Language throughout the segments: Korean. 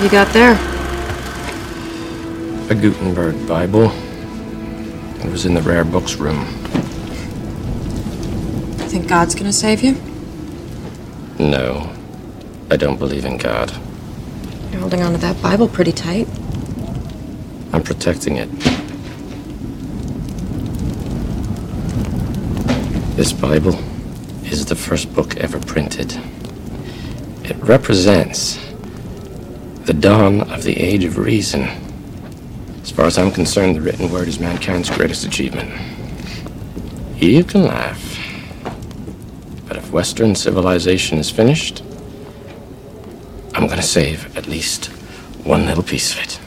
have you got there? A Gutenberg Bible. It was in the rare books room. You Think God's gonna save you? No, I don't believe in God. You're holding on to that Bible pretty tight. I'm protecting it. This Bible is the first book ever printed. It represents the dawn of the age of reason. As far as I'm concerned, the written word is mankind's greatest achievement. You can laugh. But if Western civilization is finished, I'm gonna save at least one little piece of it.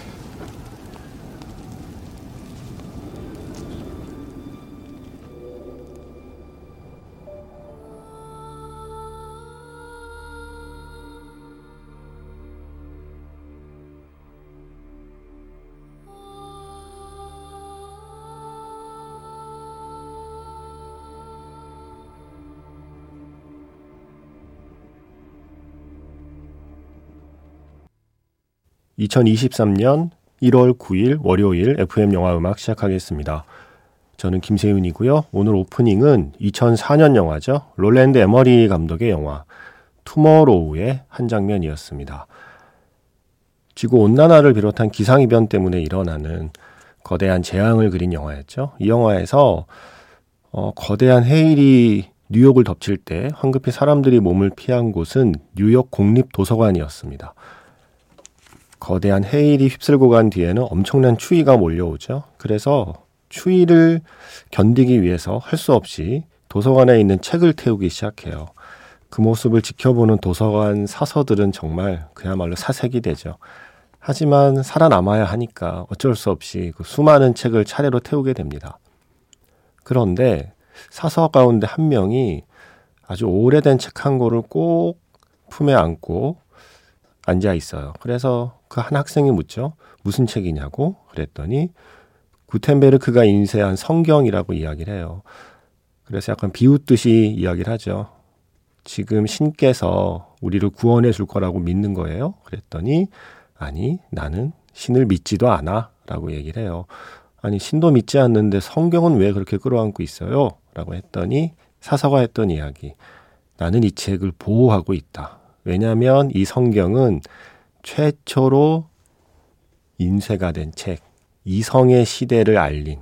2023년 1월 9일 월요일 FM 영화 음악 시작하겠습니다. 저는 김세윤이고요. 오늘 오프닝은 2004년 영화죠. 롤랜드 에머리히 감독의 영화 투머로우의 한 장면이었습니다. 지구 온난화를 비롯한 기상이변 때문에 일어나는 거대한 재앙을 그린 영화였죠. 이 영화에서 어, 거대한 해일이 뉴욕을 덮칠 때 황급히 사람들이 몸을 피한 곳은 뉴욕 국립도서관이었습니다. 거대한 해일이 휩쓸고 간 뒤에는 엄청난 추위가 몰려오죠. 그래서 추위를 견디기 위해서 할 수 없이 도서관에 있는 책을 태우기 시작해요. 그 모습을 지켜보는 도서관 사서들은 정말 그야말로 사색이 되죠. 하지만 살아남아야 하니까 어쩔 수 없이 그 수많은 책을 차례로 태우게 됩니다. 그런데 사서 가운데 한 명이 아주 오래된 책 한 권을 꼭 품에 안고 앉아 있어요. 그래서 그 한 학생이 묻죠. 무슨 책이냐고 그랬더니 구텐베르크가 인쇄한 성경이라고 이야기를 해요. 그래서 약간 비웃듯이 이야기를 하죠. 지금 신께서 우리를 구원해 줄 거라고 믿는 거예요? 그랬더니 아니, 나는 신을 믿지도 않아. 라고 얘기를 해요. 아니, 신도 믿지 않는데 성경은 왜 그렇게 끌어안고 있어요? 라고 했더니 사서가 했던 이야기. 나는 이 책을 보호하고 있다. 왜냐하면 이 성경은 최초로 인쇄가 된 책, 이성의 시대를 알린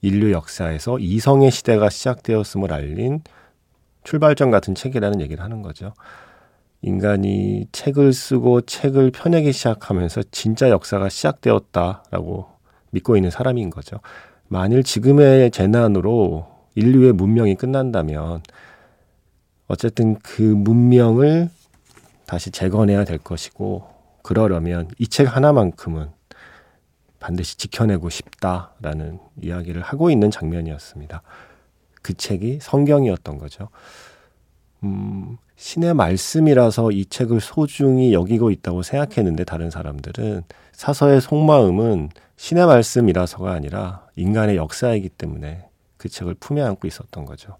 인류 역사에서 이성의 시대가 시작되었음을 알린 출발점 같은 책이라는 얘기를 하는 거죠. 인간이 책을 쓰고 책을 펴내기 시작하면서 진짜 역사가 시작되었다라고 믿고 있는 사람인 거죠. 만일 지금의 재난으로 인류의 문명이 끝난다면 어쨌든 그 문명을 다시 재건해야 될 것이고 그러려면 이 책 하나만큼은 반드시 지켜내고 싶다라는 이야기를 하고 있는 장면이었습니다. 그 책이 성경이었던 거죠. 음, 신의 말씀이라서 이 책을 소중히 여기고 있다고 생각했는데 다른 사람들은 사서의 속마음은 신의 말씀이라서가 아니라 인간의 역사이기 때문에 그 책을 품에 안고 있었던 거죠.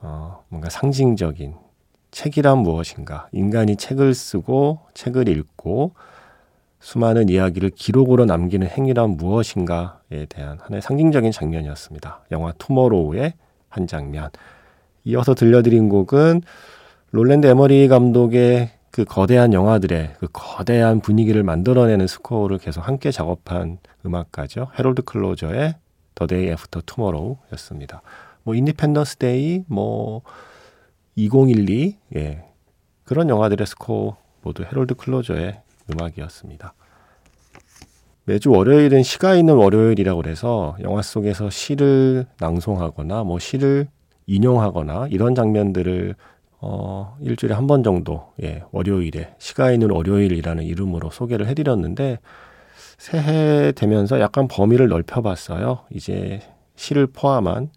어, 뭔가 상징적인 책이란 무엇인가? 인간이 책을 쓰고 책을 읽고 수많은 이야기를 기록으로 남기는 행위란 무엇인가에 대한 하나의 상징적인 장면이었습니다. 영화 투모로우의 한 장면. 이어서 들려드린 곡은 롤랜드 에머리히 감독의 그 거대한 영화들의 그 거대한 분위기를 만들어내는 스코어를 계속 함께 작업한 음악가죠. 해롤드 클로저의 The Day After Tomorrow였습니다. 뭐 인디펜던스 데이, 뭐 2012, 예. 그런 영화들의 스코어 모두 해롤드 클로저의 음악이었습니다. 매주 월요일은 시가 있는 월요일이라고 그래서 영화 속에서 시를 낭송하거나 뭐 시를 인용하거나 이런 장면들을 어, 일주일에 한 번 정도, 예, 월요일에, 시가 있는 월요일이라는 이름으로 소개를 해드렸는데, 새해 되면서 약간 범위를 넓혀봤어요. 이제 시를 포함한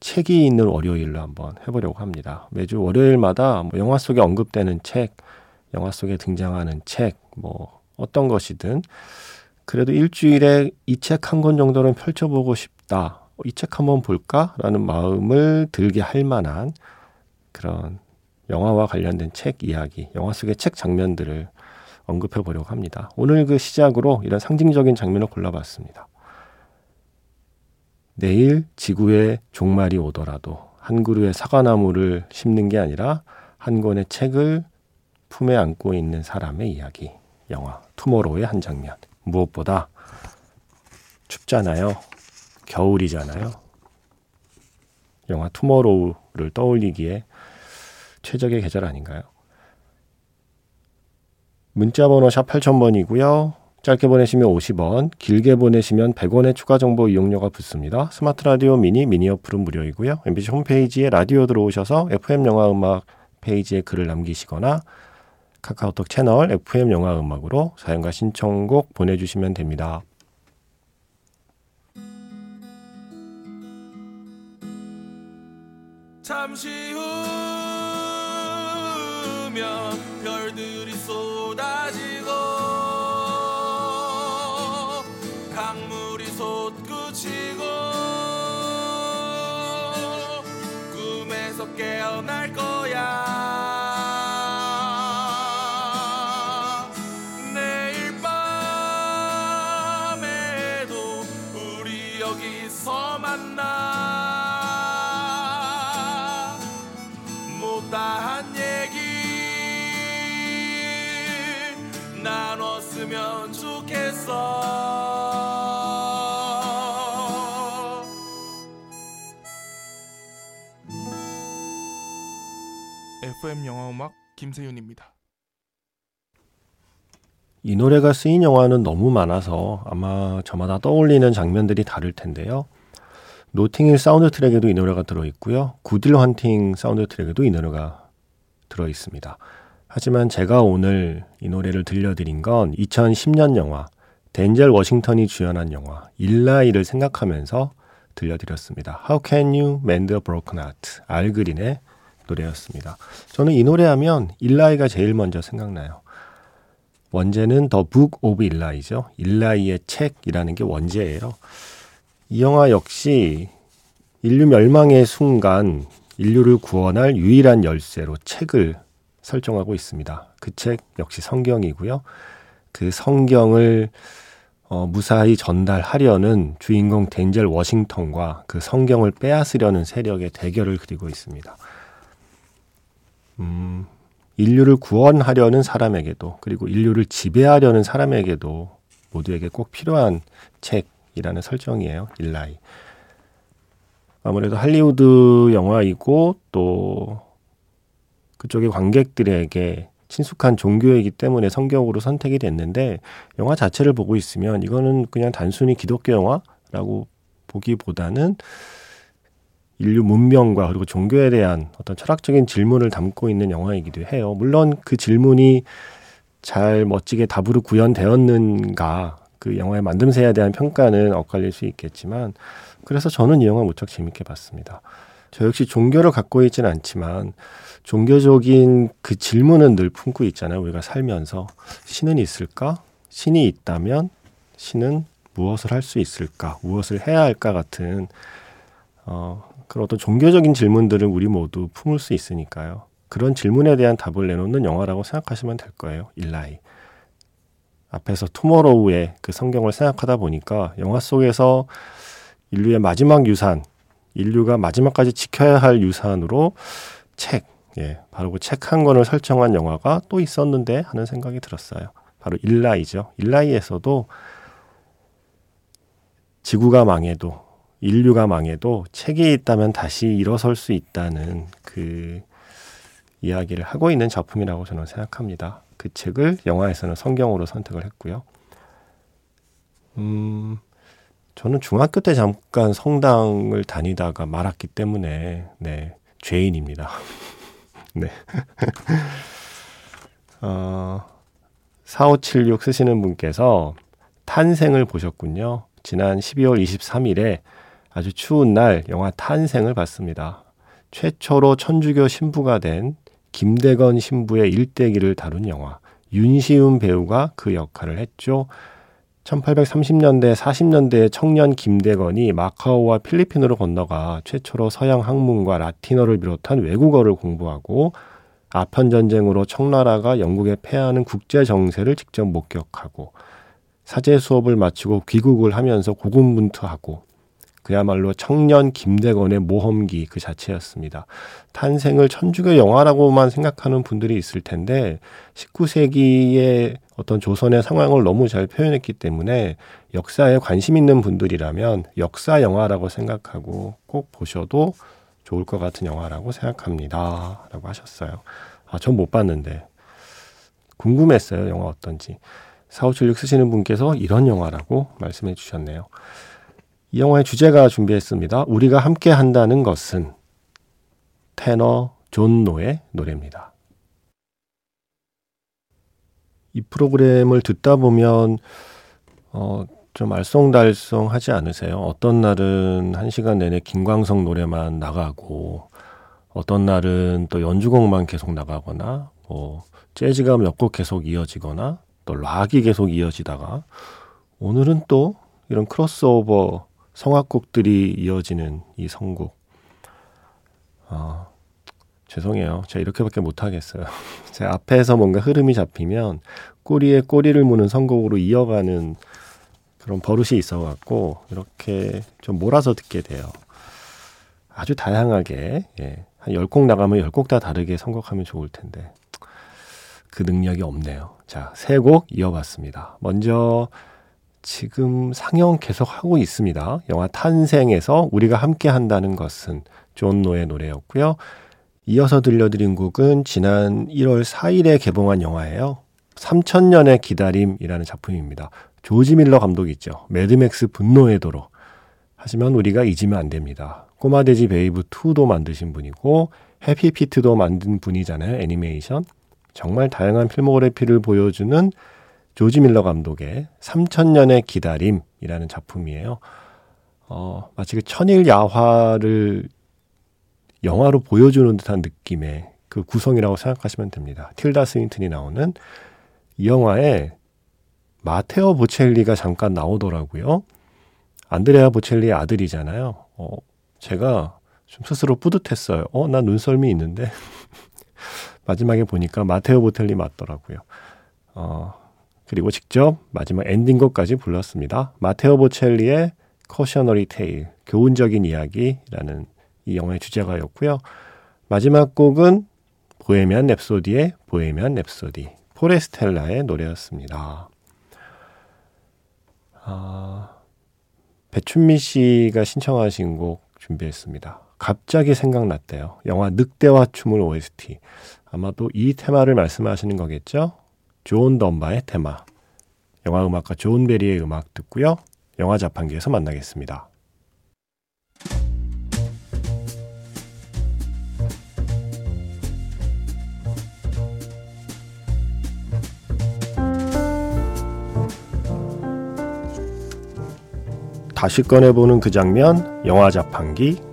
책이 있는 월요일로 한번 해보려고 합니다. 매주 월요일마다 뭐 영화 속에 언급되는 책, 영화 속에 등장하는 책, 뭐 어떤 것이든 그래도 일주일에 이 책 한 권 정도는 펼쳐보고 싶다. 이 책 한번 볼까라는 마음을 들게 할 만한 그런 영화와 관련된 책 이야기, 영화 속의 책 장면들을 언급해 보려고 합니다. 오늘 그 시작으로 이런 상징적인 장면을 골라봤습니다. 내일 지구에 종말이 오더라도 한 그루의 사과나무를 심는 게 아니라 한 권의 책을 품에 안고 있는 사람의 이야기. 영화 투모로우의 한 장면. 무엇보다 춥잖아요. 겨울이잖아요. 영화 투모로우를 떠올리기에 최적의 계절 아닌가요? 문자 번호 샵 8000번이고요. 짧게 보내시면 50원, 길게 보내시면 100원의 추가 정보 이용료가 붙습니다. 스마트 라디오 미니, 미니 어플은 무료이고요. MBC 홈페이지에 라디오 들어오셔서 FM 영화 음악 페이지에 글을 남기시거나 카카오톡 채널 FM 영화 음악으로 사연과 신청곡 보내주시면 됩니다. 잠시 후면 별들이 쏟아지 깨어날 거 FM 영화음악 김세윤입니다. 이 노래가 쓰인 영화는 너무 많아서 아마 저마다 떠올리는 장면들이 다를 텐데요. 노팅힐 사운드 트랙에도 이 노래가 들어있고요. 굿 윌 헌팅 사운드 트랙에도 이 노래가 들어있습니다. 하지만 제가 오늘 이 노래를 들려드린 건 2010년 영화 덴젤 워싱턴이 주연한 영화 일라이를 생각하면서 들려드렸습니다. How Can You Mend a Broken Heart 알 그린의 노래였습니다. 저는 이 노래하면 일라이가 제일 먼저 생각나요. 원제는 The Book of Eli죠. 일라이의 책이라는 게 원제예요. 이 영화 역시 인류 멸망의 순간 인류를 구원할 유일한 열쇠로 책을 설정하고 있습니다. 그 책 역시 성경이고요. 그 성경을 어, 무사히 전달하려는 주인공 덴젤 워싱턴과 그 성경을 빼앗으려는 세력의 대결을 그리고 있습니다. 음, 인류를 구원하려는 사람에게도 그리고 인류를 지배하려는 사람에게도 모두에게 꼭 필요한 책이라는 설정이에요. 일라이. 아무래도 할리우드 영화이고 또 그쪽의 관객들에게 친숙한 종교이기 때문에 성경으로 선택이 됐는데 영화 자체를 보고 있으면 이거는 그냥 단순히 기독교 영화라고 보기보다는 인류 문명과 그리고 종교에 대한 어떤 철학적인 질문을 담고 있는 영화이기도 해요. 물론 그 질문이 잘 멋지게 답으로 구현되었는가 그 영화의 만듦새에 대한 평가는 엇갈릴 수 있겠지만 그래서 저는 이 영화 무척 재밌게 봤습니다. 저 역시 종교를 갖고 있지는 않지만 종교적인 그 질문은 늘 품고 있잖아요. 우리가 살면서 신은 있을까? 신이 있다면 신은 무엇을 할 수 있을까? 무엇을 해야 할까 같은 어, 그런 어떤 종교적인 질문들을 우리 모두 품을 수 있으니까요. 그런 질문에 대한 답을 내놓는 영화라고 생각하시면 될 거예요. 일라이. 앞에서 투모로우의 그 성경을 생각하다 보니까 영화 속에서 인류의 마지막 유산, 인류가 마지막까지 지켜야 할 유산으로 책, 예, 바로 그 책 한 권을 설정한 영화가 또 있었는데 하는 생각이 들었어요. 바로 일라이죠. 일라이에서도 지구가 망해도 인류가 망해도 책이 있다면 다시 일어설 수 있다는 그 이야기를 하고 있는 작품이라고 저는 생각합니다. 그 책을 영화에서는 성경으로 선택을 했고요. 음, 저는 중학교 때 잠깐 성당을 다니다가 말았기 때문에, 네, 죄인입니다. 네. 어, 4576 쓰시는 분께서 탄생을 보셨군요. 지난 12월 23일에 아주 추운 날 영화 탄생을 봤습니다. 최초로 천주교 신부가 된 김대건 신부의 일대기를 다룬 영화. 윤시훈 배우가 그 역할을 했죠. 1830년대, 40년대의 청년 김대건이 마카오와 필리핀으로 건너가 최초로 서양 학문과 라틴어를 비롯한 외국어를 공부하고 아편 전쟁으로 청나라가 영국에 패하는 국제 정세를 직접 목격하고 사제 수업을 마치고 귀국을 하면서 고군분투하고 그야말로 청년 김대건의 모험기 그 자체였습니다. 탄생을 천주교 영화라고만 생각하는 분들이 있을 텐데 19세기의 어떤 조선의 상황을 너무 잘 표현했기 때문에 역사에 관심 있는 분들이라면 역사 영화라고 생각하고 꼭 보셔도 좋을 것 같은 영화라고 생각합니다. 라고 하셨어요. 아, 전 못 봤는데. 궁금했어요. 영화 어떤지. 4576 쓰시는 분께서 이런 영화라고 말씀해 주셨네요. 이 영화의 주제가 준비했습니다. 우리가 함께 한다는 것은 테너 존 노의 노래입니다. 이 프로그램을 듣다 보면 어, 좀 알쏭달쏭하지 않으세요? 어떤 날은 한 시간 내내 김광석 노래만 나가고 어떤 날은 또 연주곡만 계속 나가거나 뭐 재즈가 몇 곡 계속 이어지거나 또 락이 계속 이어지다가 오늘은 또 이런 크로스오버 성악곡들이 이어지는 이 선곡. 아, 죄송해요. 제가 이렇게밖에 못하겠어요. 제 앞에서 뭔가 흐름이 잡히면 꼬리에 꼬리를 무는 선곡으로 이어가는 그런 버릇이 있어갖고 이렇게 좀 몰아서 듣게 돼요. 아주 다양하게 예. 한 10곡 나가면 10곡 다 다르게 선곡하면 좋을 텐데 그 능력이 없네요. 자, 세 곡 이어봤습니다. 먼저 지금 상영 계속 하고 있습니다. 영화 탄생에서 우리가 함께 한다는 것은 존 노의 노래였고요. 이어서 들려드린 곡은 지난 1월 4일에 개봉한 영화예요. 3000년의 기다림이라는 작품입니다. 조지 밀러 감독 있죠. 매드맥스 분노의 도로. 하지만 우리가 잊으면 안 됩니다. 꼬마 돼지 베이브 2도 만드신 분이고 해피피트도 만든 분이잖아요. 애니메이션. 정말 다양한 filmography를 보여주는 조지 밀러 감독의 3000년의 기다림이라는 작품이에요. 어, 마치 그 천일 야화를 영화로 보여주는 듯한 느낌의 그 구성이라고 생각하시면 됩니다. 틸다 스윈튼이 나오는 이 영화에 마테오 보첼리가 잠깐 나오더라고요. 안드레아 보첼리의 아들이잖아요. 어, 제가 좀 스스로 뿌듯했어요. 어, 나 눈썰미 있는데. 마지막에 보니까 마테오 보텔리 맞더라고요. 어, 그리고 직접 마지막 엔딩곡까지 불렀습니다. 마테오 보첼리의 커셔너리 테일, 교훈적인 이야기라는 이 영화의 주제가였고요. 마지막 곡은 보헤미안 랩소디의 보헤미안 랩소디, 포레스텔라의 노래였습니다. 아, 배춘미 씨가 신청하신 곡 준비했습니다. 갑자기 생각났대요. 영화 늑대와 춤을 OST. 아마도 이 테마를 말씀하시는 거겠죠? 존 던바의 테마. 영화 음악가 존 베리의 음악 듣고요. 영화 자판기에서 만나겠습니다. 다시 꺼내보는 그 장면, 영화 자판기.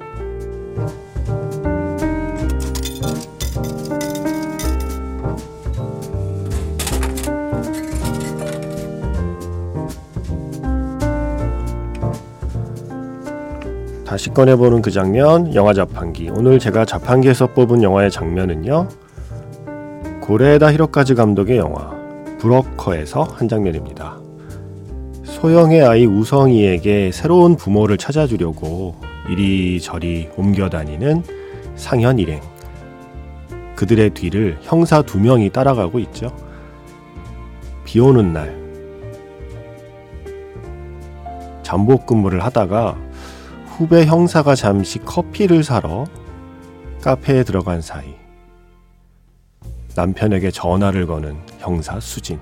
다시 꺼내보는 그 장면, 영화 자판기. 오늘 제가 자판기에서 뽑은 영화의 장면은요, 고레에다 히로카즈 감독의 영화, 브로커에서 한 장면입니다. 소영의 아이 우성이에게 새로운 부모를 찾아주려고 이리저리 옮겨 다니는 상현 일행. 그들의 뒤를 형사 두 명이 따라가고 있죠. 비 오는 날, 잠복 근무를 하다가 후배 형사가 잠시 커피를 사러 카페에 들어간 사이 남편에게 전화를 거는 형사 수진.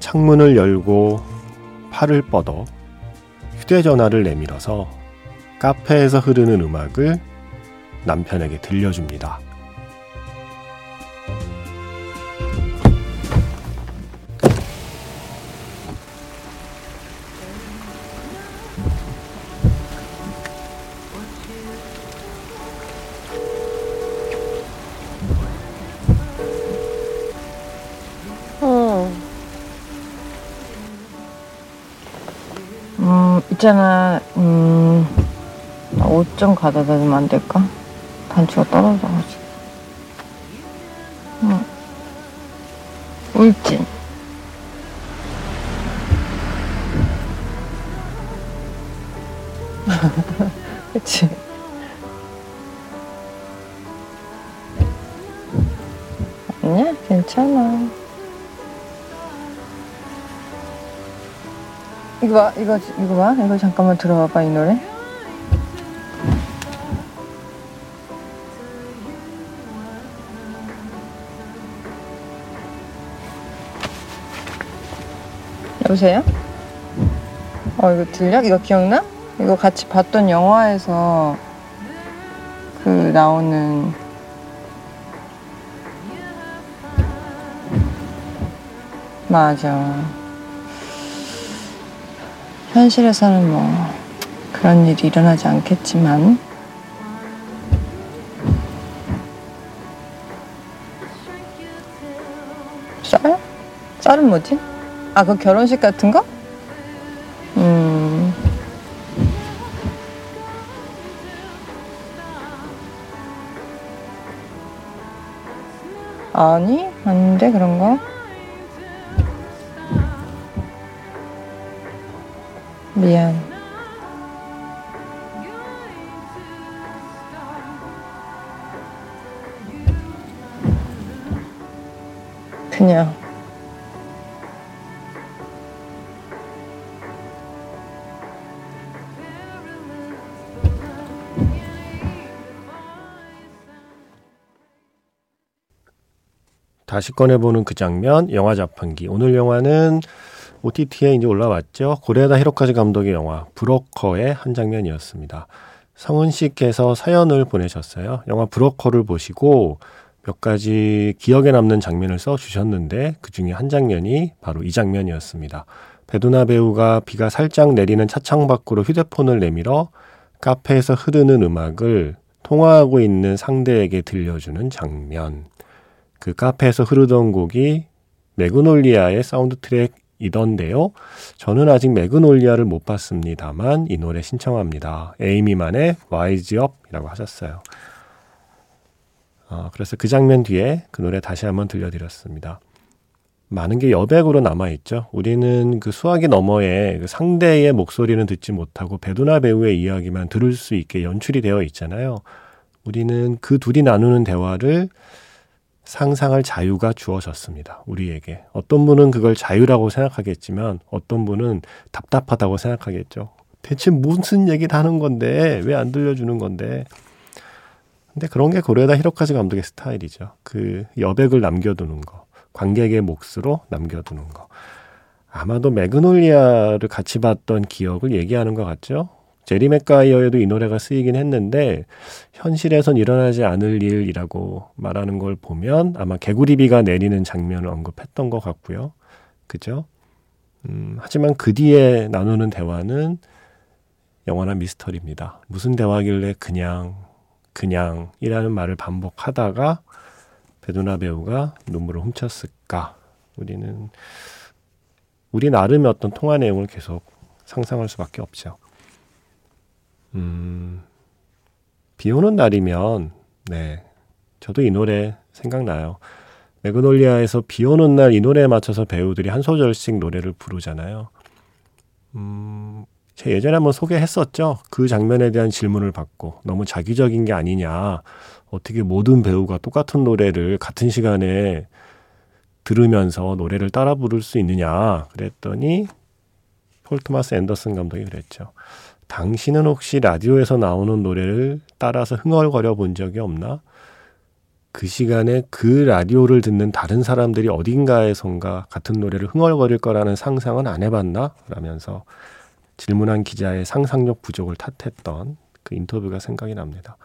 창문을 열고 팔을 뻗어 휴대전화를 내밀어서 카페에서 흐르는 음악을 남편에게 들려줍니다. 있잖아, 음, 옷 좀 가져다 주면 안 될까? 단추가 떨어져가지고. 응. 음. 울진. 그치? 아니야, 괜찮아. 이거 봐, 이거, 이거 봐. 이거 잠깐만 들어봐봐, 이 노래. 여보세요? 어, 이거 들려? 이거 기억나? 이거 같이 봤던 영화에서 그 나오는 맞아. 현실에서는 뭐 그런 일이 일어나지 않겠지만 쌀? 쌀은 뭐지? 아, 그 결혼식 같은 거? 음. 아니, 아닌데, 그런 거? 그냥. 다시 꺼내보는 그 장면, 영화 자판기. 오늘 영화는 OTT에 이제 올라왔죠. 고레다 히로카즈 감독의 영화 브로커의 한 장면이었습니다. 성은 씨께서 사연을 보내셨어요. 영화 브로커를 보시고 몇 가지 기억에 남는 장면을 써 주셨는데 그 중에 한 장면이 바로 이 장면이었습니다. 베두나 배우가 비가 살짝 내리는 차창 밖으로 휴대폰을 내밀어 카페에서 흐르는 음악을 통화하고 있는 상대에게 들려주는 장면. 그 카페에서 흐르던 곡이 매그놀리아의 사운드 트랙이던데요. 저는 아직 매그놀리아를 못 봤습니다만 이 노래 신청합니다. 에이미 만의 Wise Up이라고 하셨어요. 어, 그래서 그 장면 뒤에 그 노래 다시 한번 들려드렸습니다. 많은 게 여백으로 남아있죠. 우리는 그 수화기 너머에 그 상대의 목소리는 듣지 못하고 배두나 배우의 이야기만 들을 수 있게 연출이 되어 있잖아요. 우리는 그 둘이 나누는 대화를 상상할 자유가 주어졌습니다. 우리에게. 어떤 분은 그걸 자유라고 생각하겠지만 어떤 분은 답답하다고 생각하겠죠. 대체 무슨 얘기를 하는 건데 왜 안 들려주는 건데 근데 그런 게 고레다 히로카즈 감독의 스타일이죠. 그 여백을 남겨두는 거. 관객의 몫으로 남겨두는 거. 아마도 매그놀리아를 같이 봤던 기억을 얘기하는 것 같죠? 제리 맥가이어에도 이 노래가 쓰이긴 했는데 현실에선 일어나지 않을 일이라고 말하는 걸 보면 아마 개구리비가 내리는 장면을 언급했던 것 같고요. 그죠? 음, 하지만 그 뒤에 나누는 대화는 영원한 미스터리입니다. 무슨 대화길래 그냥, 그냥이라는 말을 반복하다가 베두나 배우가 눈물을 훔쳤을까? 우리는 우리 나름의 어떤 통화 내용을 계속 상상할 수밖에 없죠. 음, 비 오는 날이면, 네. 저도 이 노래 생각나요. 매그놀리아에서 비 오는 날 이 노래에 맞춰서 배우들이 한 소절씩 노래를 부르잖아요. 음, 제가 예전에 한번 소개했었죠. 그 장면에 대한 질문을 받고 너무 자기적인 게 아니냐. 어떻게 모든 배우가 똑같은 노래를 같은 시간에 들으면서 노래를 따라 부를 수 있느냐. 그랬더니 폴 토마스 앤더슨 감독이 그랬죠. 당신은 혹시 라디오에서 나오는 노래를 따라서 흥얼거려 본 적이 없나? 그 시간에 그 라디오를 듣는 다른 사람들이 어딘가에선가 같은 노래를 흥얼거릴 거라는 상상은 안 해봤나? 라면서 질문한 기자의 상상력 부족을 탓했던 그 인터뷰가 생각이 납니다.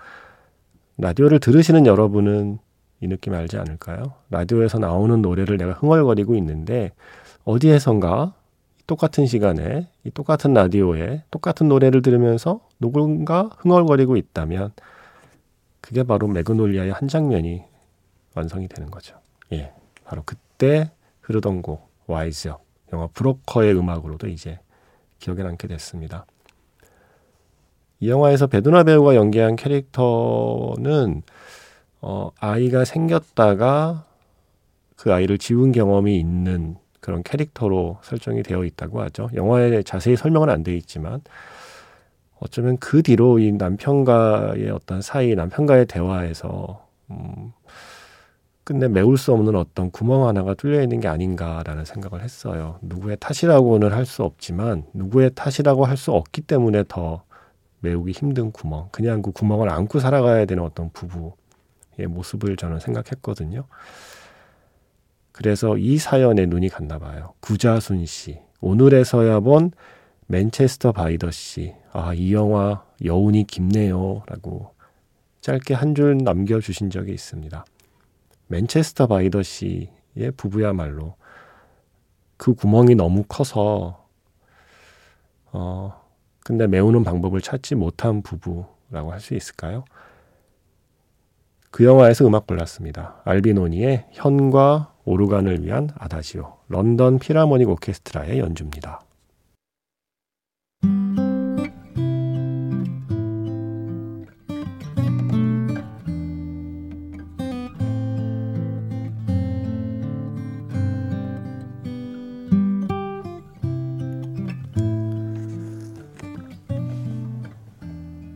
라디오를 들으시는 여러분은 이 느낌 알지 않을까요? 라디오에서 나오는 노래를 내가 흥얼거리고 있는데 어디에선가 똑같은 시간에 이 똑같은 라디오에 똑같은 노래를 들으면서 누군가 흥얼거리고 있다면 그게 바로 매그놀리아의 한 장면이 완성이 되는 거죠. 예. 바로 그때 흐르던 곡 와이즈업 영화 브로커의 음악으로도 이제 기억에 남게 됐습니다. 이 영화에서 베두나 배우가 연기한 캐릭터는 어, 아이가 생겼다가 그 아이를 지운 경험이 있는 그런 캐릭터로 설정이 되어 있다고 하죠. 영화에 자세히 설명은 안 되어 있지만 어쩌면 그 뒤로 이 남편과의 어떤 사이, 남편과의 대화에서 음, 끝내 메울 수 없는 어떤 구멍 하나가 뚫려 있는 게 아닌가라는 생각을 했어요. 누구의 탓이라고는 할 수 없지만 누구의 탓이라고 할 수 없기 때문에 더 메우기 힘든 구멍, 그냥 그 구멍을 안고 살아가야 되는 어떤 부부의 모습을 저는 생각했거든요. 그래서 이 사연에 눈이 갔나 봐요. 구자순 씨. 오늘에서야 본 맨체스터 바이더 씨. 아, 이 영화 여운이 깊네요. 라고 짧게 한 줄 남겨주신 적이 있습니다. 맨체스터 바이더 씨의 부부야말로 그 구멍이 너무 커서, 어, 근데 메우는 방법을 찾지 못한 부부라고 할 수 있을까요? 그 영화에서 음악 골랐습니다. 알비노니의 현과 오르간을 위한 아다지오, 런던 피라모닉 오케스트라의 연주입니다.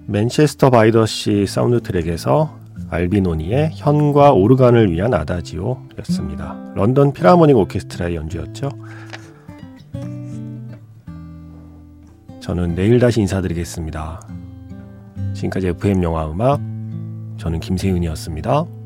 Manchester by the Sea 사운드 트랙에서 알비노니의 현과 오르간을 위한 아다지오였습니다. 런던 필하모닉 오케스트라의 연주였죠. 저는 내일 다시 인사드리겠습니다. 지금까지 FM 영화 음악 저는 김세윤이었습니다.